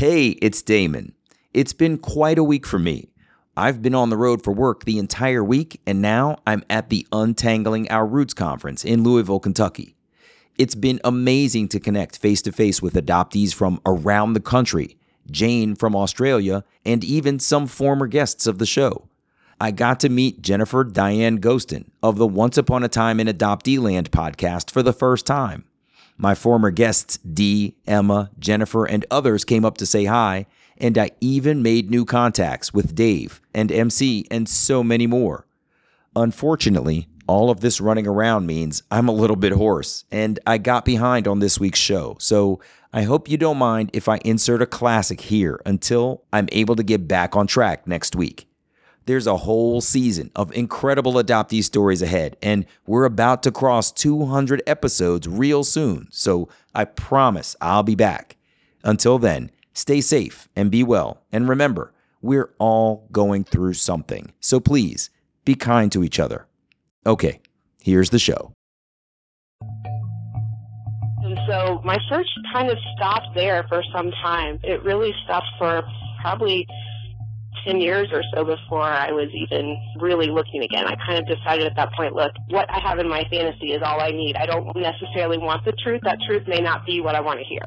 Hey, it's Damon. It's been quite a week for me. I've been on the road for work the entire week, and now I'm at the Untangling Our Roots conference in Louisville, Kentucky. It's been amazing to connect face to face with adoptees from around the country, Jane from Australia, and even some former guests of the show. I got to meet Jennifer Diane Gostin of the Once Upon a Time in Adoptee Land podcast for the first time. My former guests, Dee, Emma, Jennifer, and others came up to say hi, and I even made new contacts with Dave and MC and so many more. Unfortunately, all of this running around means I'm a little bit hoarse, and I got behind on this week's show, so I hope you don't mind if I insert a classic here until I'm able to get back on track next week. There's a whole season of incredible adoptee stories ahead, and we're about to cross 200 episodes real soon, so I promise I'll be back. Until then, stay safe and be well, and remember, we're all going through something, so please be kind to each other. Okay, here's the show. And so my search kind of stopped there for some time. It really stopped for probably 10 years or so before I was even really looking again. I kind of decided at that point, look, what I have in my fantasy is all I need. I don't necessarily want the truth. That truth may not be what I want to hear.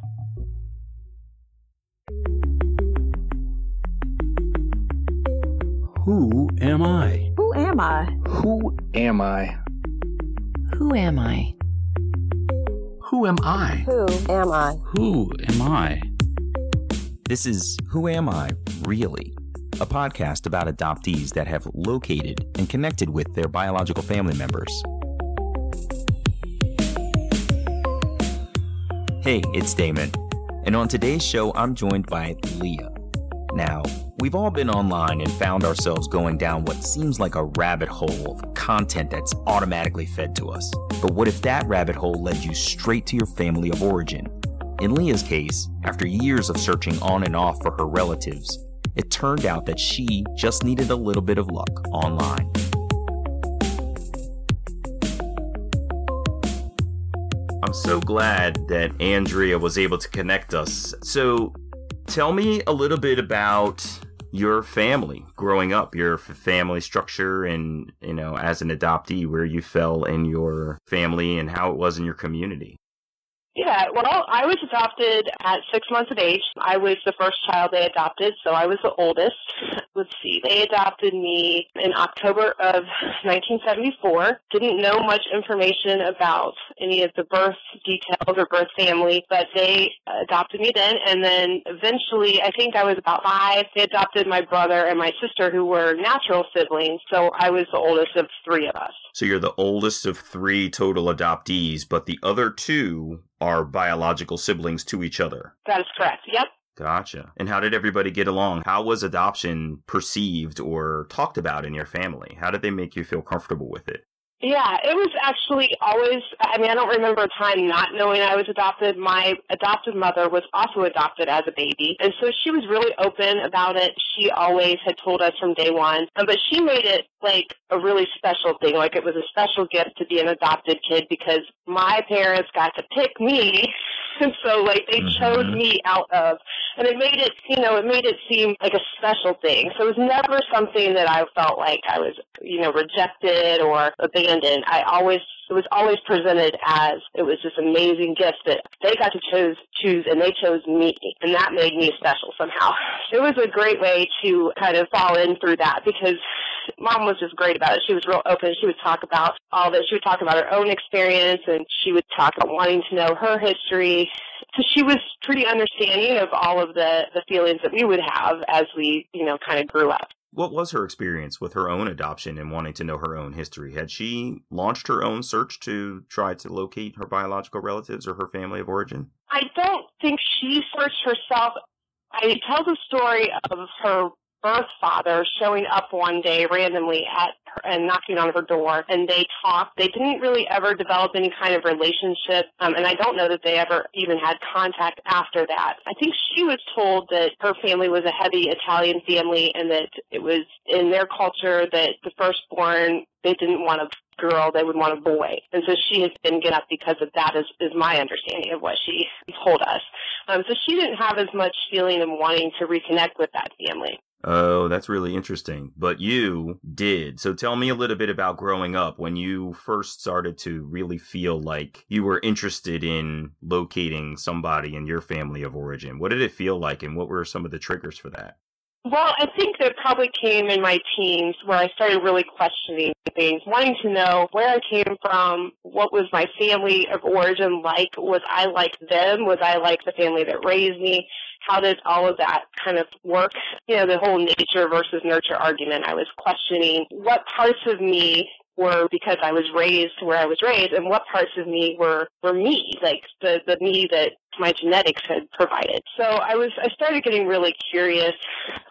Who am I? Who am I? Who am I? Who am I? Who am I? Who am I? Who am I? This is Who Am I Really? A podcast about adoptees that have located and connected with their biological family members. Hey, it's Damon, and on today's show, I'm joined by Leah. Now, we've all been online and found ourselves going down what seems like a rabbit hole of content that's automatically fed to us. But what if that rabbit hole led you straight to your family of origin? In Leah's case, after years of searching on and off for her relatives, it turned out that she just needed a little bit of luck online. I'm so glad that Andrea was able to connect us. So, tell me a little bit about your family growing up, your family structure, and you know, as an adoptee, where you fell in your family and how it was in your community. Yeah, well, I was adopted at six months of age. I was the first child they adopted, so I was the oldest. Let's see, they adopted me in October of 1974. Didn't know much information about any of the birth details or birth family, but they adopted me then. And then eventually, I think I was about five, they adopted my brother and my sister, who were natural siblings. So I was the oldest of three of us. So you're the oldest of three total adoptees, but the other two are biological siblings to each other. That is correct. Yep. Gotcha. And how did everybody get along? How was adoption perceived or talked about in your family? How did they make you feel comfortable with it? Yeah, it was actually always, I mean, I don't remember a time not knowing I was adopted. My adopted mother was also adopted as a baby. And so she was really open about it. She always had told us from day one. Um, But she made it like a really special thing. Like it was a special gift to be an adopted kid because my parents got to pick me. And so like they chose Mhm. me out of, and it made it, you know, it made it seem like a special thing. So it was never something that I felt like I was, you know, rejected or abandoned. I always, it was always presented as it was this amazing gift that they got to choose, choose and they chose me. And that made me special somehow. It was a great way to kind of fall in through that because mom was just great about it. She was real open. She would talk about all this. She would talk about her own experience and she would talk about wanting to know her history. So she was pretty understanding of all of the, the feelings that we would have as we, you know, kind of grew up. What was her experience with her own adoption and wanting to know her own history? Had she launched her own search to try to locate her biological relatives or her family of origin? I don't think she searched herself. I tell the story of her birth father showing up one day randomly at and knocking on her door and they talked. They didn't really ever develop any kind of relationship. Um, and I don't know that they ever even had contact after that. I think she was told that her family was a heavy Italian family and that it was in their culture that the firstborn they didn't want a girl, they would want a boy. And so she has been given up because of that is, is my understanding of what she told us. Um, so she didn't have as much feeling of wanting to reconnect with that family. Oh, that's really interesting. But you did. So tell me a little bit about growing up when you first started to really feel like you were interested in locating somebody in your family of origin. What did it feel like and what were some of the triggers for that? Well, I think that probably came in my teens where I started really questioning things, wanting to know where I came from, what was my family of origin like, was I like them, was I like the family that raised me, how did all of that kind of work? You know, the whole nature versus nurture argument. I was questioning what parts of me were because I was raised where I was raised and what parts of me were, were me, like the, the me that my genetics had provided. So I was, I started getting really curious.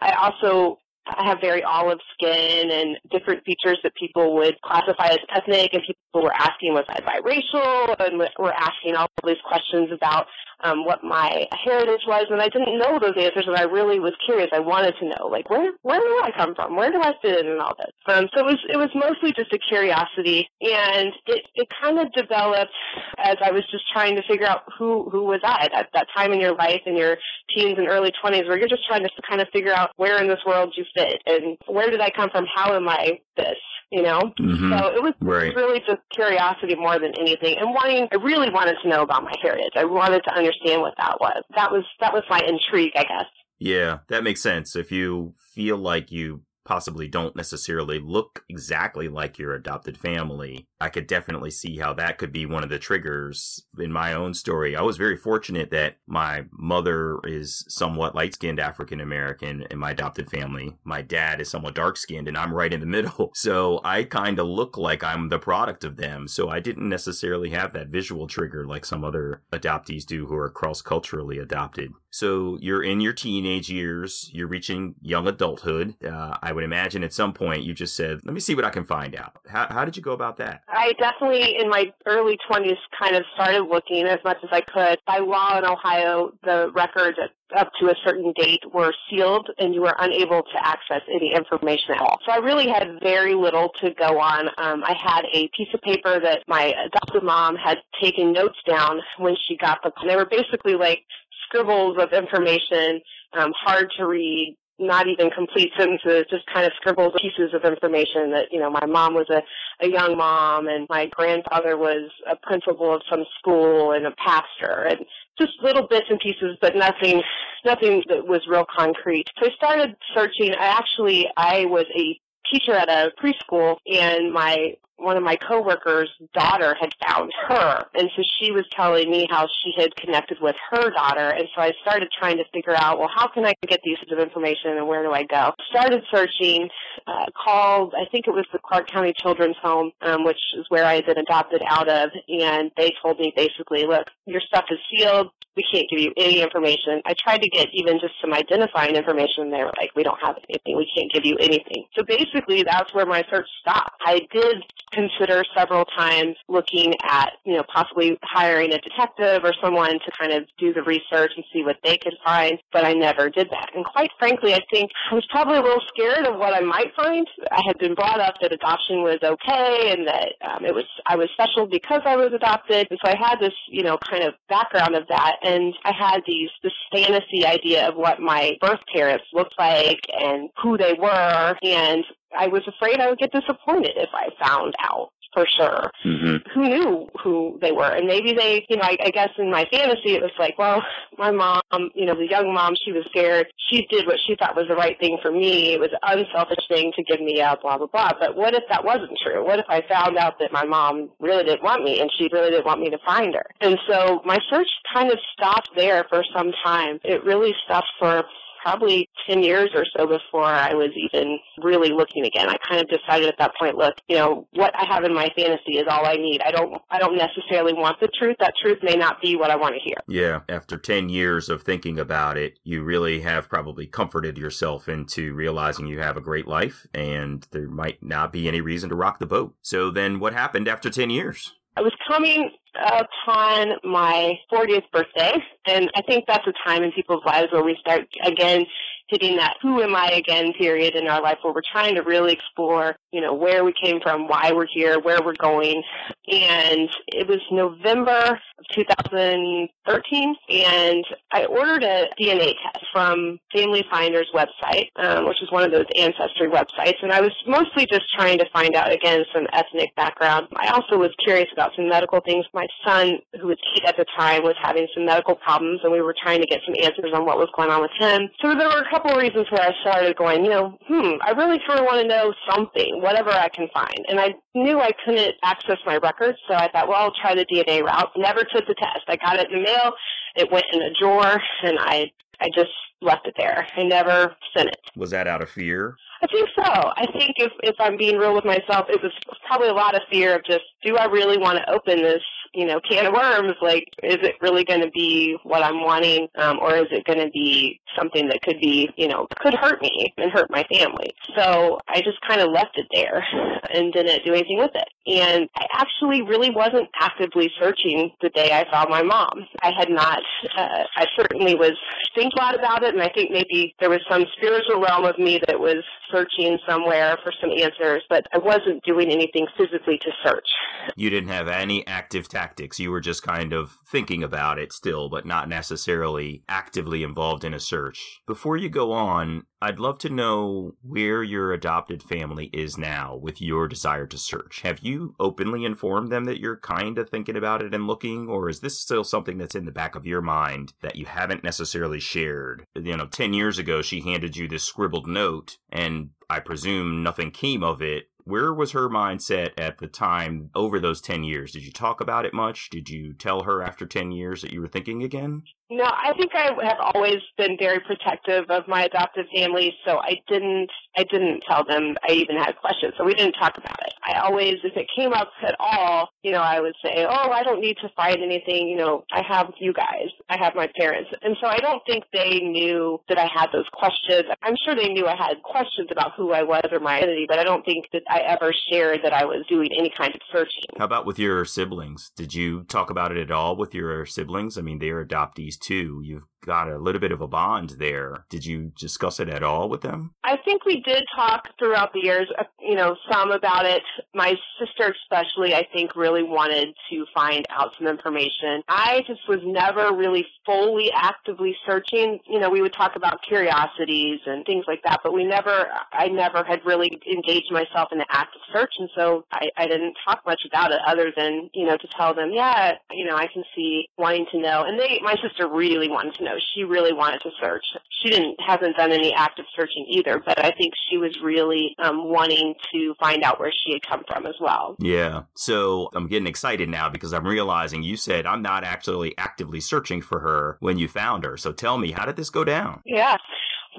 I also I have very olive skin and different features that people would classify as ethnic and people were asking was I biracial and were asking all these questions about um, what my heritage was, and I didn't know those answers, and I really was curious. I wanted to know, like, where where do I come from? Where do I fit in, and all this. Um, so it was it was mostly just a curiosity, and it it kind of developed as I was just trying to figure out who who was I at that time in your life in your teens and early twenties, where you're just trying to kind of figure out where in this world you fit, and where did I come from? How am I this? You know? Mm-hmm. So it was right. really just curiosity more than anything and wanting, I really wanted to know about my heritage. I wanted to understand what that was. That was, that was my intrigue, I guess. Yeah, that makes sense. If you feel like you possibly don't necessarily look exactly like your adopted family, I could definitely see how that could be one of the triggers in my own story. I was very fortunate that my mother is somewhat light skinned African American in my adopted family. My dad is somewhat dark skinned and I'm right in the middle. So I kind of look like I'm the product of them. So I didn't necessarily have that visual trigger like some other adoptees do who are cross culturally adopted. So you're in your teenage years, you're reaching young adulthood. Uh, I would imagine at some point you just said, let me see what I can find out. How, how did you go about that? I definitely, in my early 20s, kind of started looking as much as I could. By law in Ohio, the records up to a certain date were sealed and you were unable to access any information at all. So I really had very little to go on. Um, I had a piece of paper that my adopted mom had taken notes down when she got the, they were basically like scribbles of information, um, hard to read, not even complete sentences, just kind of scribbles pieces of information that, you know, my mom was a, a young mom and my grandfather was a principal of some school and a pastor and just little bits and pieces, but nothing, nothing that was real concrete. So I started searching. I actually, I was a teacher at a preschool and my one of my coworkers' daughter had found her. And so she was telling me how she had connected with her daughter. And so I started trying to figure out, well, how can I get these of information and where do I go? Started searching, uh, called, I think it was the Clark County Children's Home, um, which is where I had been adopted out of. And they told me basically, look, your stuff is sealed. We can't give you any information. I tried to get even just some identifying information. And they were like, we don't have anything. We can't give you anything. So basically that's where my search stopped. I did consider several times looking at, you know, possibly hiring a detective or someone to kind of do the research and see what they could find, but I never did that. And quite frankly, I think I was probably a little scared of what I might find. I had been brought up that adoption was okay and that um, it was I was special because I was adopted, and so I had this, you know, kind of background of that, and I had these this fantasy idea of what my birth parents looked like and who they were, and I was afraid I would get disappointed if I found out for sure. Mm-hmm. Who knew who they were? And maybe they, you know, I, I guess in my fantasy it was like, well, my mom, you know, the young mom, she was scared. She did what she thought was the right thing for me. It was an unselfish thing to give me up, blah, blah, blah. But what if that wasn't true? What if I found out that my mom really didn't want me and she really didn't want me to find her? And so my search kind of stopped there for some time. It really stopped for probably 10 years or so before I was even really looking again. I kind of decided at that point, look, you know, what I have in my fantasy is all I need. I don't, I don't necessarily want the truth. That truth may not be what I want to hear. Yeah. After 10 years of thinking about it, you really have probably comforted yourself into realizing you have a great life and there might not be any reason to rock the boat. So then what happened after 10 years? I was coming upon my 40th birthday, and I think that's a time in people's lives where we start again hitting that who am I again period in our life where we're trying to really explore, you know, where we came from, why we're here, where we're going. And it was November 2013 and I ordered a DNA test from Family Finder's website, um, which is one of those ancestry websites. And I was mostly just trying to find out, again, some ethnic background. I also was curious about some medical things. My son, who was eight at the time, was having some medical problems and we were trying to get some answers on what was going on with him. So there were a couple of reasons where I started going, you know, hmm, I really kind of want to know something, whatever I can find. And I knew I couldn't access my records, so I thought, well, I'll try the DNA route. Never took the test. I got it in the mail. It went in a drawer, and I I just left it there. I never sent it. Was that out of fear? I think so. I think if if I'm being real with myself, it was probably a lot of fear of just, do I really want to open this you know, can of worms. Like, is it really going to be what I'm wanting, um, or is it going to be something that could be, you know, could hurt me and hurt my family? So I just kind of left it there and didn't do anything with it. And I actually really wasn't actively searching the day I found my mom. I had not. Uh, I certainly was thinking a lot about it, and I think maybe there was some spiritual realm of me that was searching somewhere for some answers, but I wasn't doing anything physically to search. You didn't have any active tactics. You were just kind of thinking about it still, but not necessarily actively involved in a search. Before you go on, I'd love to know where your adopted family is now with your desire to search. Have you openly informed them that you're kind of thinking about it and looking, or is this still something that's in the back of your mind that you haven't necessarily shared? You know, 10 years ago, she handed you this scribbled note, and I presume nothing came of it where was her mindset at the time over those 10 years? Did you talk about it much? Did you tell her after 10 years that you were thinking again? No, I think I have always been very protective of my adoptive family, so I didn't I didn't tell them I even had questions. So we didn't talk about it. I always if it came up at all, you know, I would say, "Oh, I don't need to find anything, you know, I have you guys. I have my parents." And so I don't think they knew that I had those questions. I'm sure they knew I had questions about who I was or my identity, but I don't think that I ever shared that I was doing any kind of searching. How about with your siblings? Did you talk about it at all with your siblings? I mean, they're adoptees too. You've got a little bit of a bond there. Did you discuss it at all with them? I think we did talk throughout the years, uh, you know, some about it. My sister, especially, I think really wanted to find out some information. I just was never really fully actively searching. You know, we would talk about curiosities and things like that, but we never, I never had really engaged myself in the active search, and so I, I didn't talk much about it other than, you know, to tell them, yeah, you know, I can see wanting to know. And they, my sister really wanted to know. She really wanted to search. She didn't hasn't done any active searching either, but I think she was really um, wanting to find out where she had come from as well. Yeah. So I'm getting excited now because I'm realizing you said I'm not actually actively searching for her when you found her. So tell me, how did this go down? Yeah.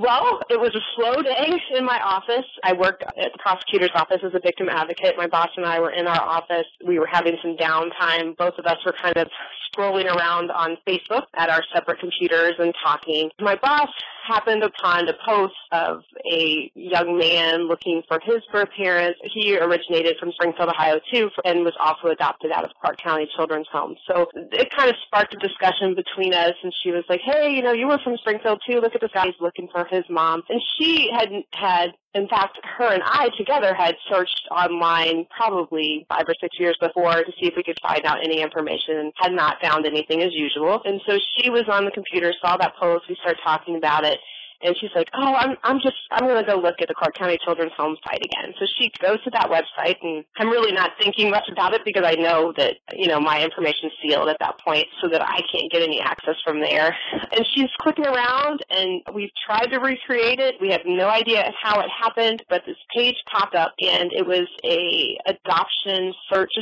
Well, it was a slow day in my office. I worked at the prosecutor's office as a victim advocate. My boss and I were in our office. We were having some downtime. Both of us were kind of scrolling around on Facebook at our separate computers and talking. To my boss happened upon a post of a young man looking for his birth parents. He originated from Springfield, Ohio too, and was also adopted out of Clark County Children's Home. So it kind of sparked a discussion between us and she was like, hey, you know, you were from Springfield too. Look at this guy. He's looking for his mom. And she had had in fact, her and I together had searched online probably five or six years before to see if we could find out any information, had not found anything as usual. And so she was on the computer, saw that post, we started talking about it, and she's like, "Oh, I'm I'm just I'm going to go look at the Clark County Children's Home site again." So she goes to that website, and I'm really not thinking much about it because I know that you know my information's sealed at that point, so that I can't get any access from there. And she's clicking around, and we've tried to recreate it. We have no idea how it happened, but this page popped up, and it was a adoption search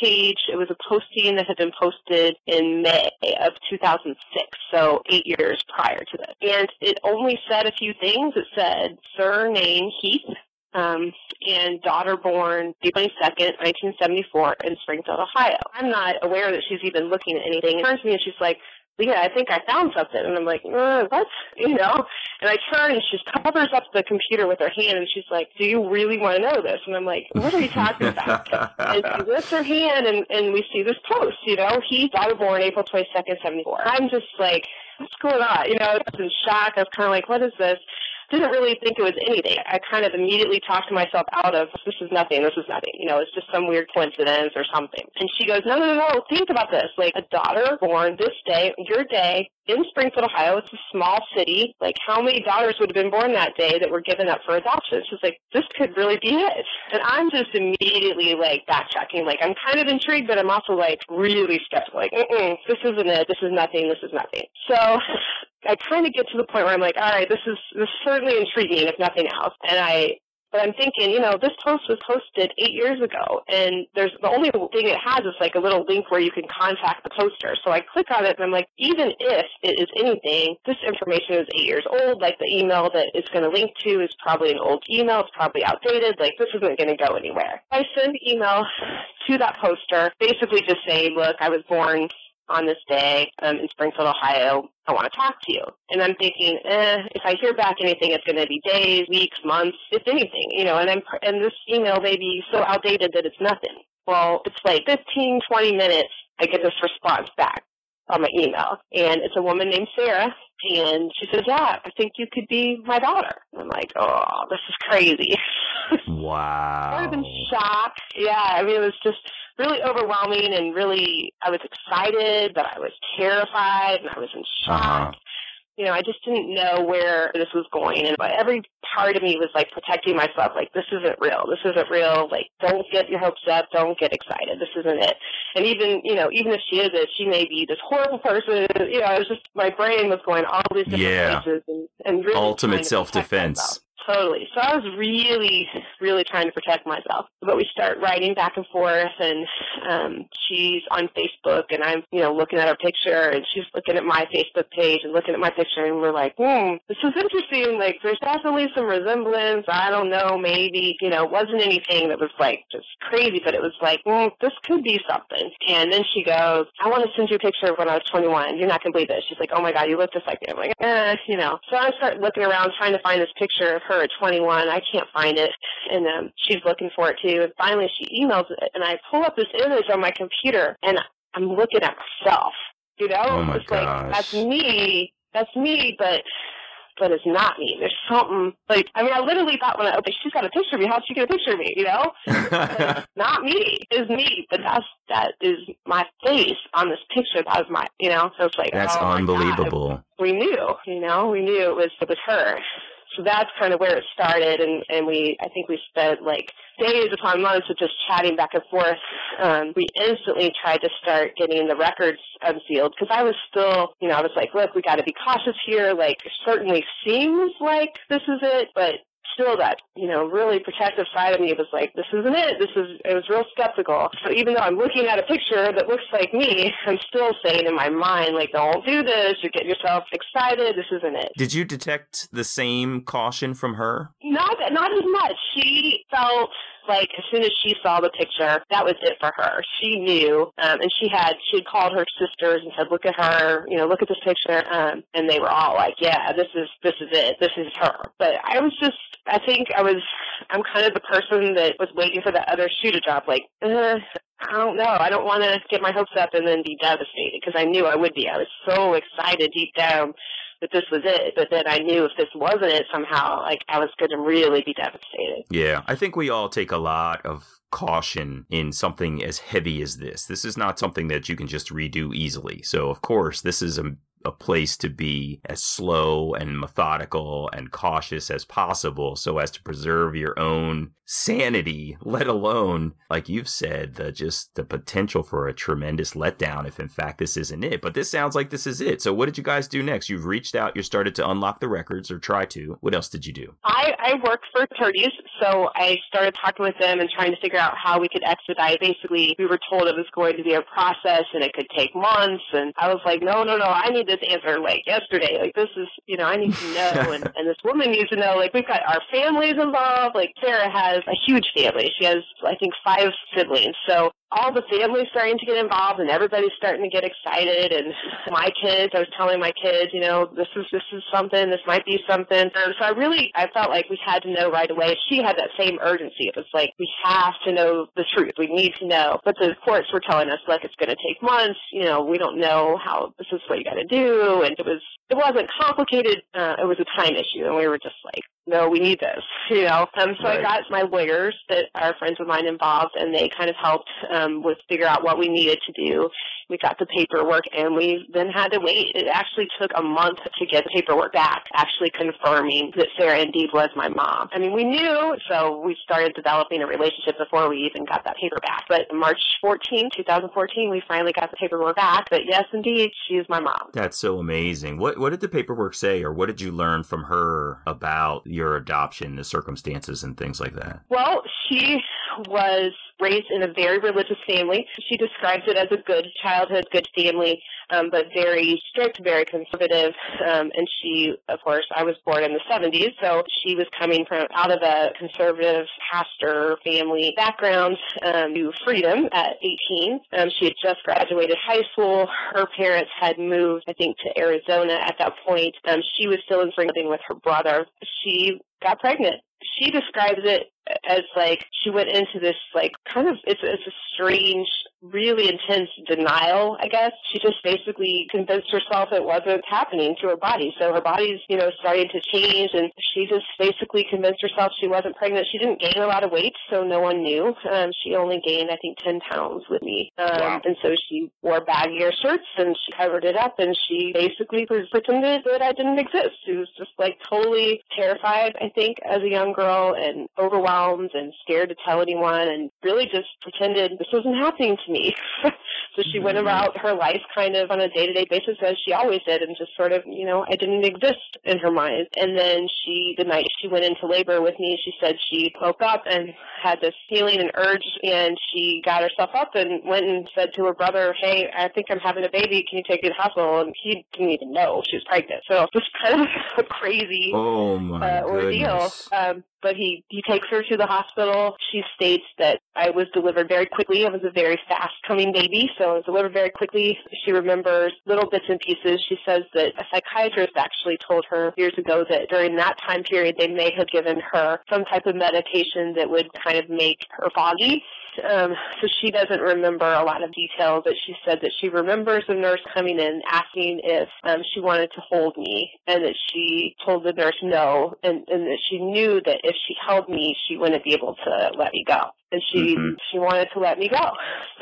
page. It was a posting that had been posted in May of 2006, so eight years prior to this, and it only said a few things. It said surname Heath, um, and daughter born April 22nd, 1974 in Springfield, Ohio. I'm not aware that she's even looking at anything. It turns to me and she's like, yeah, I think I found something. And I'm like, uh, what? You know? And I turn and she covers up the computer with her hand and she's like, do you really want to know this? And I'm like, what are you talking about? and she lifts her hand and, and we see this post, you know, he daughter born April 22nd, 74. I'm just like, what's going on? You know, I was in shock. I was kind of like, what is this? didn't really think it was anything. I kind of immediately talked to myself out of this is nothing, this is nothing. You know, it's just some weird coincidence or something. And she goes, no, no, no, no, think about this. Like a daughter born this day, your day, in Springfield, Ohio. It's a small city. Like, how many daughters would have been born that day that were given up for adoption? She's like, this could really be it. And I'm just immediately like backtracking. Like, I'm kind of intrigued, but I'm also like really skeptical. Like, this isn't it. This is nothing. This is nothing. So I kind of get to the point where I'm like, all right, this is this is certainly intriguing, if nothing else. And I but I'm thinking, you know, this post was posted eight years ago, and there's the only thing it has is like a little link where you can contact the poster. So I click on it, and I'm like, even if it is anything, this information is eight years old. Like the email that it's going to link to is probably an old email. It's probably outdated. Like this isn't going to go anywhere. I send email to that poster, basically just saying, look, I was born on this day um, in Springfield, Ohio. I want to talk to you. And I'm thinking, eh, if I hear back anything, it's going to be days, weeks, months, if anything, you know, and I'm, and this email may be so outdated that it's nothing. Well, it's like 15, 20 minutes, I get this response back on my email. And it's a woman named Sarah. And she says, yeah, I think you could be my daughter. And I'm like, oh, this is crazy. wow. I was in shock. Yeah, I mean, it was just, really overwhelming and really I was excited, but I was terrified and I was in shock. Uh-huh. You know, I just didn't know where this was going, and every part of me was like protecting myself. Like, this isn't real. This isn't real. Like, don't get your hopes up. Don't get excited. This isn't it. And even, you know, even if she is it, she may be this horrible person. You know, it was just my brain was going all these different yeah. places, and, and really ultimate self defense. Totally. So I was really, really trying to protect myself. But we start writing back and forth, and um, she's on Facebook, and I'm, you know, looking at her picture, and she's looking at my Facebook page and looking at my picture, and we're like, hmm, this is interesting. Like, there's definitely some resemblance. I don't know, maybe, you know, it wasn't anything that was like just crazy, but it was like, hmm, this could be something. And then she goes, I want to send you a picture of when I was 21. You're not to believe this. She's like, oh my God, you look just like me. I'm like, eh, you know. So I start looking around trying to find this picture of her at 21. I can't find it. And um, she's looking for it too. And finally she emails it and I pull up this image on my computer and I'm looking at myself. You know? Oh my it's gosh. like, that's me. That's me, but but it's not me. There's something like I mean, I literally thought when I okay, she's got a picture of me. How'd she get a picture of me? You know, not me. It's me, but that's that is my face on this picture. That was my, you know. So it's like that's oh unbelievable. We knew, you know, we knew it was it was her so that's kind of where it started and and we i think we spent like days upon months of just chatting back and forth. Um we instantly tried to start getting the records unsealed because i was still you know i was like look we got to be cautious here. Like it certainly seems like this is it but still that, you know, really protective side of me was like, this isn't it. This is, it was real skeptical. So even though I'm looking at a picture that looks like me, I'm still saying in my mind, like, don't do this. You're getting yourself excited. This isn't it. Did you detect the same caution from her? Not, not as much. She felt like as soon as she saw the picture, that was it for her. She knew, um, and she had she had called her sisters and said, "Look at her, you know, look at this picture," um, and they were all like, "Yeah, this is this is it, this is her." But I was just, I think I was, I'm kind of the person that was waiting for the other shoe to drop. Like, uh, I don't know. I don't want to get my hopes up and then be devastated because I knew I would be. I was so excited deep down that this was it. But then I knew if this wasn't it somehow, like I was going to really be devastated. Yeah, I think we all take a lot of caution in something as heavy as this. This is not something that you can just redo easily. So, of course, this is a a place to be as slow and methodical and cautious as possible so as to preserve your own sanity, let alone, like you've said, the just the potential for a tremendous letdown if in fact this isn't it. But this sounds like this is it. So what did you guys do next? You've reached out, you started to unlock the records or try to. What else did you do? I, I work for attorneys, so I started talking with them and trying to figure out how we could expedite. Basically, we were told it was going to be a process and it could take months, and I was like, no, no, no, I need this this answer like yesterday. Like this is, you know, I need to know, and, and this woman needs to know. Like we've got our families involved. Like Sarah has a huge family. She has, I think, five siblings. So all the families starting to get involved and everybody's starting to get excited. And my kids i was telling my kids you know this is this is something this might be something. Um, so i really i felt like we had to know right away. She had that same urgency. It was like we have to know the truth. We need to know. But the courts were telling us like it's going to take months. You know we don't know how this is what you got to do. And it was it wasn't complicated. Uh, it was a time issue. And we were just like no, we need this, you know. Um, so right. I got my lawyers that are friends of mine involved, and they kind of helped um, with figure out what we needed to do we got the paperwork and we then had to wait. It actually took a month to get the paperwork back, actually confirming that Sarah indeed was my mom. I mean, we knew, so we started developing a relationship before we even got that paper back. But March 14, 2014, we finally got the paperwork back But yes, indeed, she's my mom. That's so amazing. What, what did the paperwork say or what did you learn from her about your adoption, the circumstances and things like that? Well, she was raised in a very religious family. She describes it as a good childhood, good family, um, but very strict, very conservative. Um, and she, of course, I was born in the 70s, so she was coming from out of a conservative pastor family background um, to freedom at 18. Um, she had just graduated high school. Her parents had moved, I think, to Arizona at that point. Um, she was still in living with her brother. She got pregnant she describes it as like she went into this like kind of it's it's a strange really intense denial, I guess. She just basically convinced herself it wasn't happening to her body. So her body's, you know, starting to change and she just basically convinced herself she wasn't pregnant. She didn't gain a lot of weight, so no one knew. Um, she only gained, I think, 10 pounds with me. Um, wow. And so she wore baggier shirts and she covered it up and she basically pretended that I didn't exist. She was just like totally terrified, I think, as a young girl and overwhelmed and scared to tell anyone and really just pretended this wasn't happening to me. so she went mm-hmm. about her life kind of on a day to day basis as she always did and just sort of, you know, I didn't exist in her mind. And then she, the night she went into labor with me, she said she woke up and had this feeling and urge and she got herself up and went and said to her brother, Hey, I think I'm having a baby. Can you take me to the hospital? And he didn't even know she was pregnant. So just kind of a crazy oh my uh, ordeal. Um, but he, he takes her to the hospital. She states that I was delivered very quickly. It was a very fast coming baby, so it was delivered very quickly. She remembers little bits and pieces. She says that a psychiatrist actually told her years ago that during that time period they may have given her some type of medication that would kind of make her foggy um, so she doesn't remember a lot of details, but she said that she remembers the nurse coming in asking if um, she wanted to hold me, and that she told the nurse no, and, and that she knew that if she held me, she wouldn't be able to let me go and she mm-hmm. she wanted to let me go.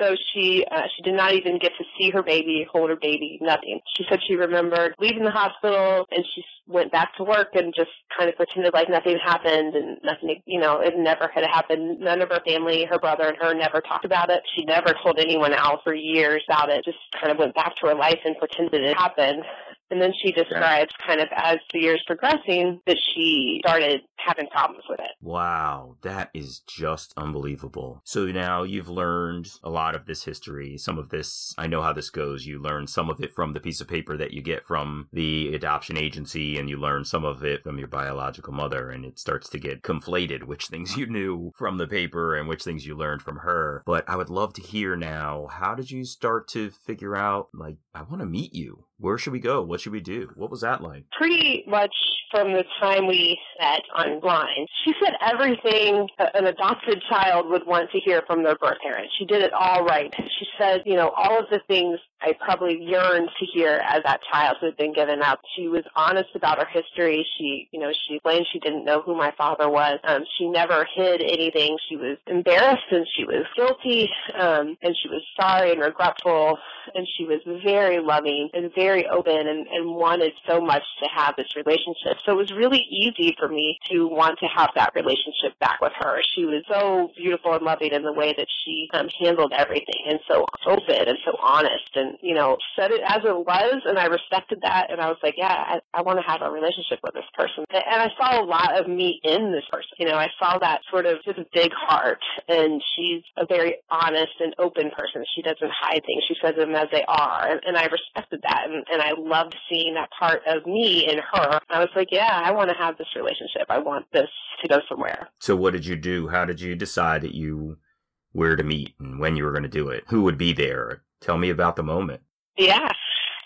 So she uh, she did not even get to see her baby, hold her baby, nothing. She said she remembered leaving the hospital and she went back to work and just kind of pretended like nothing happened and nothing, you know, it never had happened. None of her family, her brother and her never talked about it. She never told anyone else for years about it. Just kind of went back to her life and pretended it happened. And then she describes kind of as the years progressing that she started having problems with it. Wow, that is just unbelievable. So now you've learned a lot of this history. Some of this, I know how this goes. You learn some of it from the piece of paper that you get from the adoption agency, and you learn some of it from your biological mother, and it starts to get conflated which things you knew from the paper and which things you learned from her. But I would love to hear now how did you start to figure out, like, I want to meet you? Where should we go? What should we do? What was that like? Pretty much from the time we met online. She said everything an adopted child would want to hear from their birth parent. She did it all right. She said, you know, all of the things I probably yearned to hear as that child who had been given up. She was honest about her history. She, you know, she explained she didn't know who my father was. Um, she never hid anything. She was embarrassed and she was guilty, um, and she was sorry and regretful, and she was very loving and very open and, and wanted so much to have this relationship. So it was really easy for me to want to have that relationship back with her. She was so beautiful and loving in the way that she um, handled everything and so open and so honest and and, you know, said it as it was. And I respected that. And I was like, yeah, I, I want to have a relationship with this person. And I saw a lot of me in this person. You know, I saw that sort of just big heart. And she's a very honest and open person. She doesn't hide things. She says them as they are. And, and I respected that. And, and I loved seeing that part of me in her. I was like, yeah, I want to have this relationship. I want this to go somewhere. So what did you do? How did you decide that you where to meet and when you were going to do it? Who would be there? Tell me about the moment. Yeah.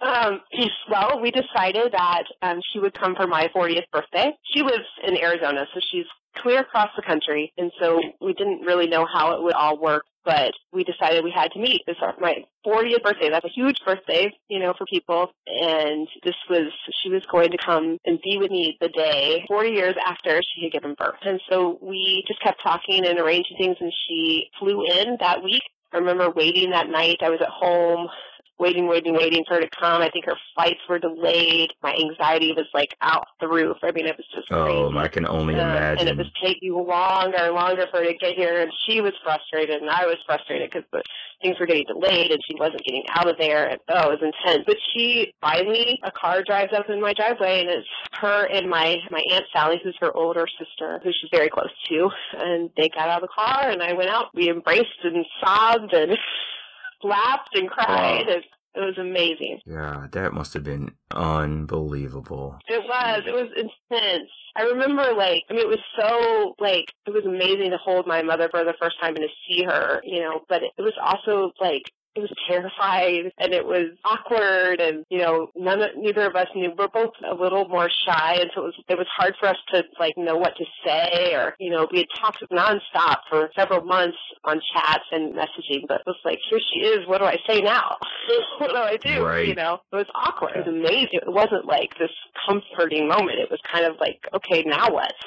Um, well, we decided that um, she would come for my 40th birthday. She lives in Arizona, so she's clear across the country, and so we didn't really know how it would all work but we decided we had to meet. This was my 40th birthday. That's a huge birthday, you know, for people. And this was, she was going to come and be with me the day 40 years after she had given birth. And so we just kept talking and arranging things and she flew in that week. I remember waiting that night. I was at home waiting, waiting, waiting for her to come. I think her flights were delayed. My anxiety was like out the roof. I mean, it was just oh, crazy. I can only uh, imagine. And it was taking longer and longer for her to get here, and she was frustrated, and I was frustrated because things were getting delayed, and she wasn't getting out of there. And oh, it was intense. But she finally, a car drives up in my driveway, and it's her and my my aunt Sally, who's her older sister, who she's very close to, and they got out of the car, and I went out. We embraced and sobbed and laughed and cried. Wow. It was amazing. Yeah, that must have been unbelievable. It was. It was intense. I remember, like, I mean, it was so, like, it was amazing to hold my mother for the first time and to see her, you know, but it was also, like, it was terrified and it was awkward and you know none of, neither of us knew. We're both a little more shy and so it was it was hard for us to like know what to say or you know we had talked nonstop for several months on chats and messaging but it was like here she is what do I say now? What do I do? Right. you know it was awkward. It was amazing. It wasn't like this comforting moment. It was kind of like okay now what?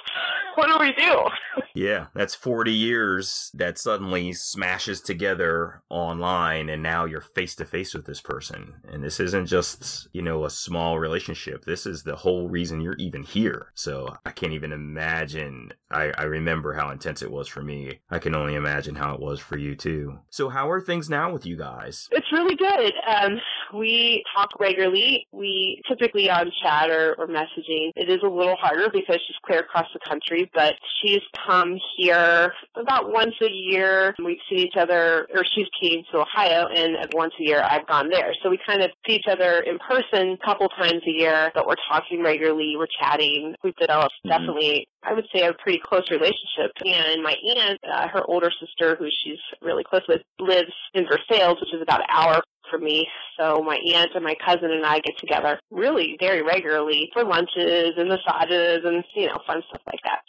What do we do? Yeah that's 40 years that suddenly smashes together online and now you're face to face with this person. And this isn't just, you know, a small relationship. This is the whole reason you're even here. So I can't even imagine. I, I remember how intense it was for me. I can only imagine how it was for you too. So how are things now with you guys? It's really good. Um, we talk regularly. We typically on chat or, or messaging. It is a little harder because she's clear across the country, but she's come here about once a year. We've seen each other, or she's came to Ohio and once a year I've gone there. So we kind of see each other in person a couple times a year, but we're talking regularly, we're chatting. We've developed mm-hmm. definitely, I would say, a pretty close relationship. And my aunt, uh, her older sister, who she's really close with, lives in Versailles, which is about an hour for me. So my aunt and my cousin and I get together really very regularly for lunches and massages and, you know, fun stuff like that.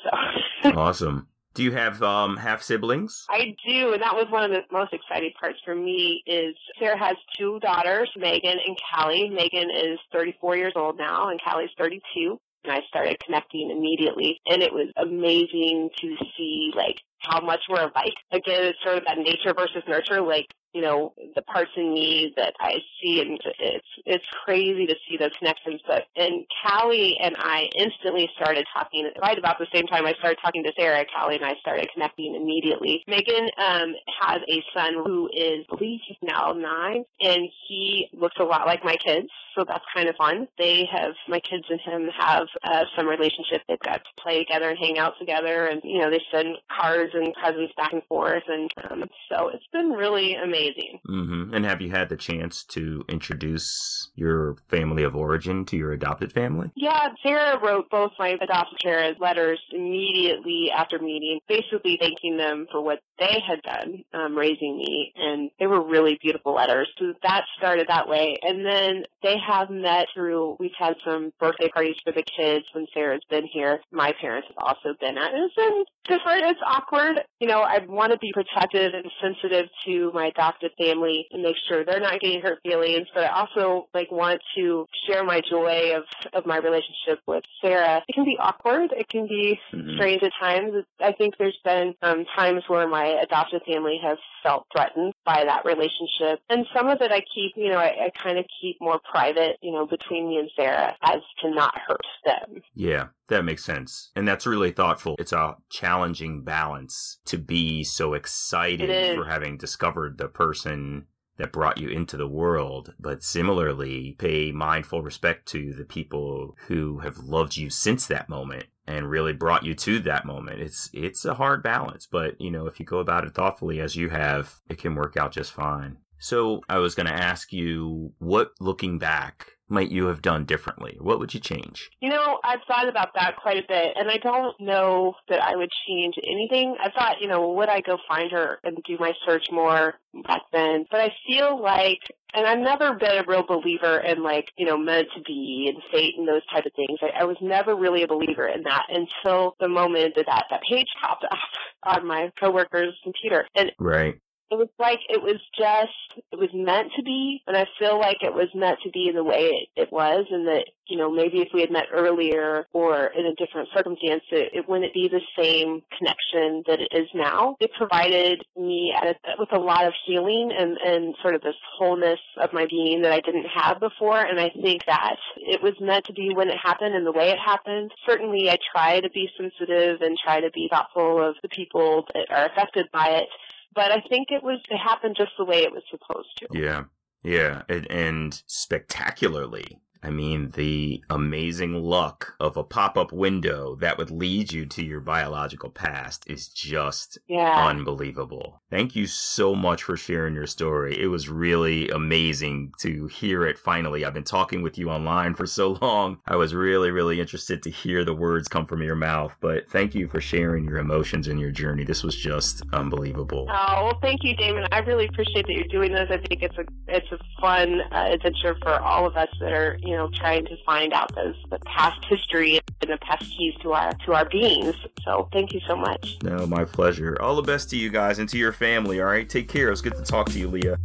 So awesome. Do you have um, half siblings? I do, and that was one of the most exciting parts for me. Is Sarah has two daughters, Megan and Callie. Megan is 34 years old now, and Callie's 32. And I started connecting immediately, and it was amazing to see like how much we're alike. Again, it's sort of that nature versus nurture. Like you know, the parts in me that I see, and it's it's crazy to see those connections. But and Callie and I instantly started talking right about the same time I started talking to Sarah. Callie and I started connecting immediately. Megan um, has a son who is, I believe he's now nine, and he looks a lot like my kids, so that's kind of fun. They have my kids and him have uh, some relationship. They've got to play together and hang out together, and you know they send cards and presents back and forth, and um, so it's been really amazing. Mm-hmm. And have you had the chance to introduce your family of origin to your adopted family? Yeah, Sarah wrote both my adopted parents letters immediately after meeting, basically thanking them for what they had done um, raising me, and they were really beautiful letters. So that started that way, and then they have met through. We've had some birthday parties for the kids when Sarah's been here. My parents have also been at. It's been different. It's awkward. You know, I want to be protective and sensitive to my adopted family and make sure they're not getting hurt feelings, but I also like want to share my joy of of my relationship with Sarah. It can be awkward. It can be mm-hmm. strange at times. I think there's been um, times where my adopted family has felt threatened by that relationship, and some of it I keep, you know, I, I kind of keep more private, you know, between me and Sarah as to not hurt them. Yeah, that makes sense. And that's really thoughtful. It's a challenging balance to be so excited for having discovered the person that brought you into the world, but similarly pay mindful respect to the people who have loved you since that moment and really brought you to that moment. It's it's a hard balance, but you know, if you go about it thoughtfully as you have, it can work out just fine. So, I was going to ask you what looking back might you have done differently? What would you change? You know, I've thought about that quite a bit, and I don't know that I would change anything. I thought, you know, would I go find her and do my search more back then? But I feel like, and I've never been a real believer in like, you know, meant to be and fate and those type of things. I, I was never really a believer in that until the moment that that, that page popped up on my coworker's computer. And right it was like it was just it was meant to be and i feel like it was meant to be the way it, it was and that you know maybe if we had met earlier or in a different circumstance it, it wouldn't be the same connection that it is now. It provided me a, with a lot of healing and and sort of this wholeness of my being that i didn't have before and i think that it was meant to be when it happened and the way it happened. Certainly i try to be sensitive and try to be thoughtful of the people that are affected by it but I think it was it happened just the way it was supposed to. Yeah. Yeah, and, and spectacularly I mean, the amazing luck of a pop up window that would lead you to your biological past is just yeah. unbelievable. Thank you so much for sharing your story. It was really amazing to hear it finally. I've been talking with you online for so long. I was really, really interested to hear the words come from your mouth, but thank you for sharing your emotions and your journey. This was just unbelievable. Oh, well, thank you, Damon. I really appreciate that you're doing this. I think it's a, it's a fun uh, adventure for all of us that are, you you know, trying to find out those the past history and the past keys to our to our beings. So thank you so much. No, my pleasure. All the best to you guys and to your family. All right, take care. It's good to talk to you, Leah.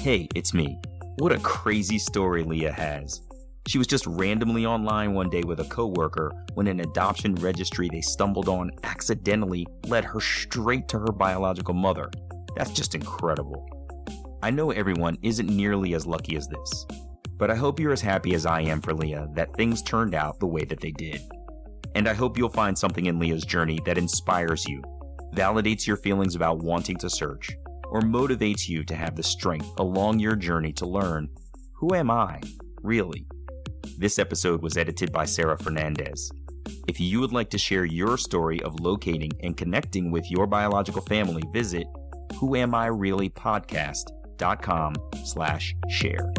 Hey, it's me. What a crazy story Leah has. She was just randomly online one day with a coworker when an adoption registry they stumbled on accidentally led her straight to her biological mother. That's just incredible. I know everyone isn't nearly as lucky as this, but I hope you're as happy as I am for Leah that things turned out the way that they did. And I hope you'll find something in Leah's journey that inspires you, validates your feelings about wanting to search, or motivates you to have the strength along your journey to learn who am I, really? This episode was edited by Sarah Fernandez. If you would like to share your story of locating and connecting with your biological family, visit whoamireallypodcast.com slash share.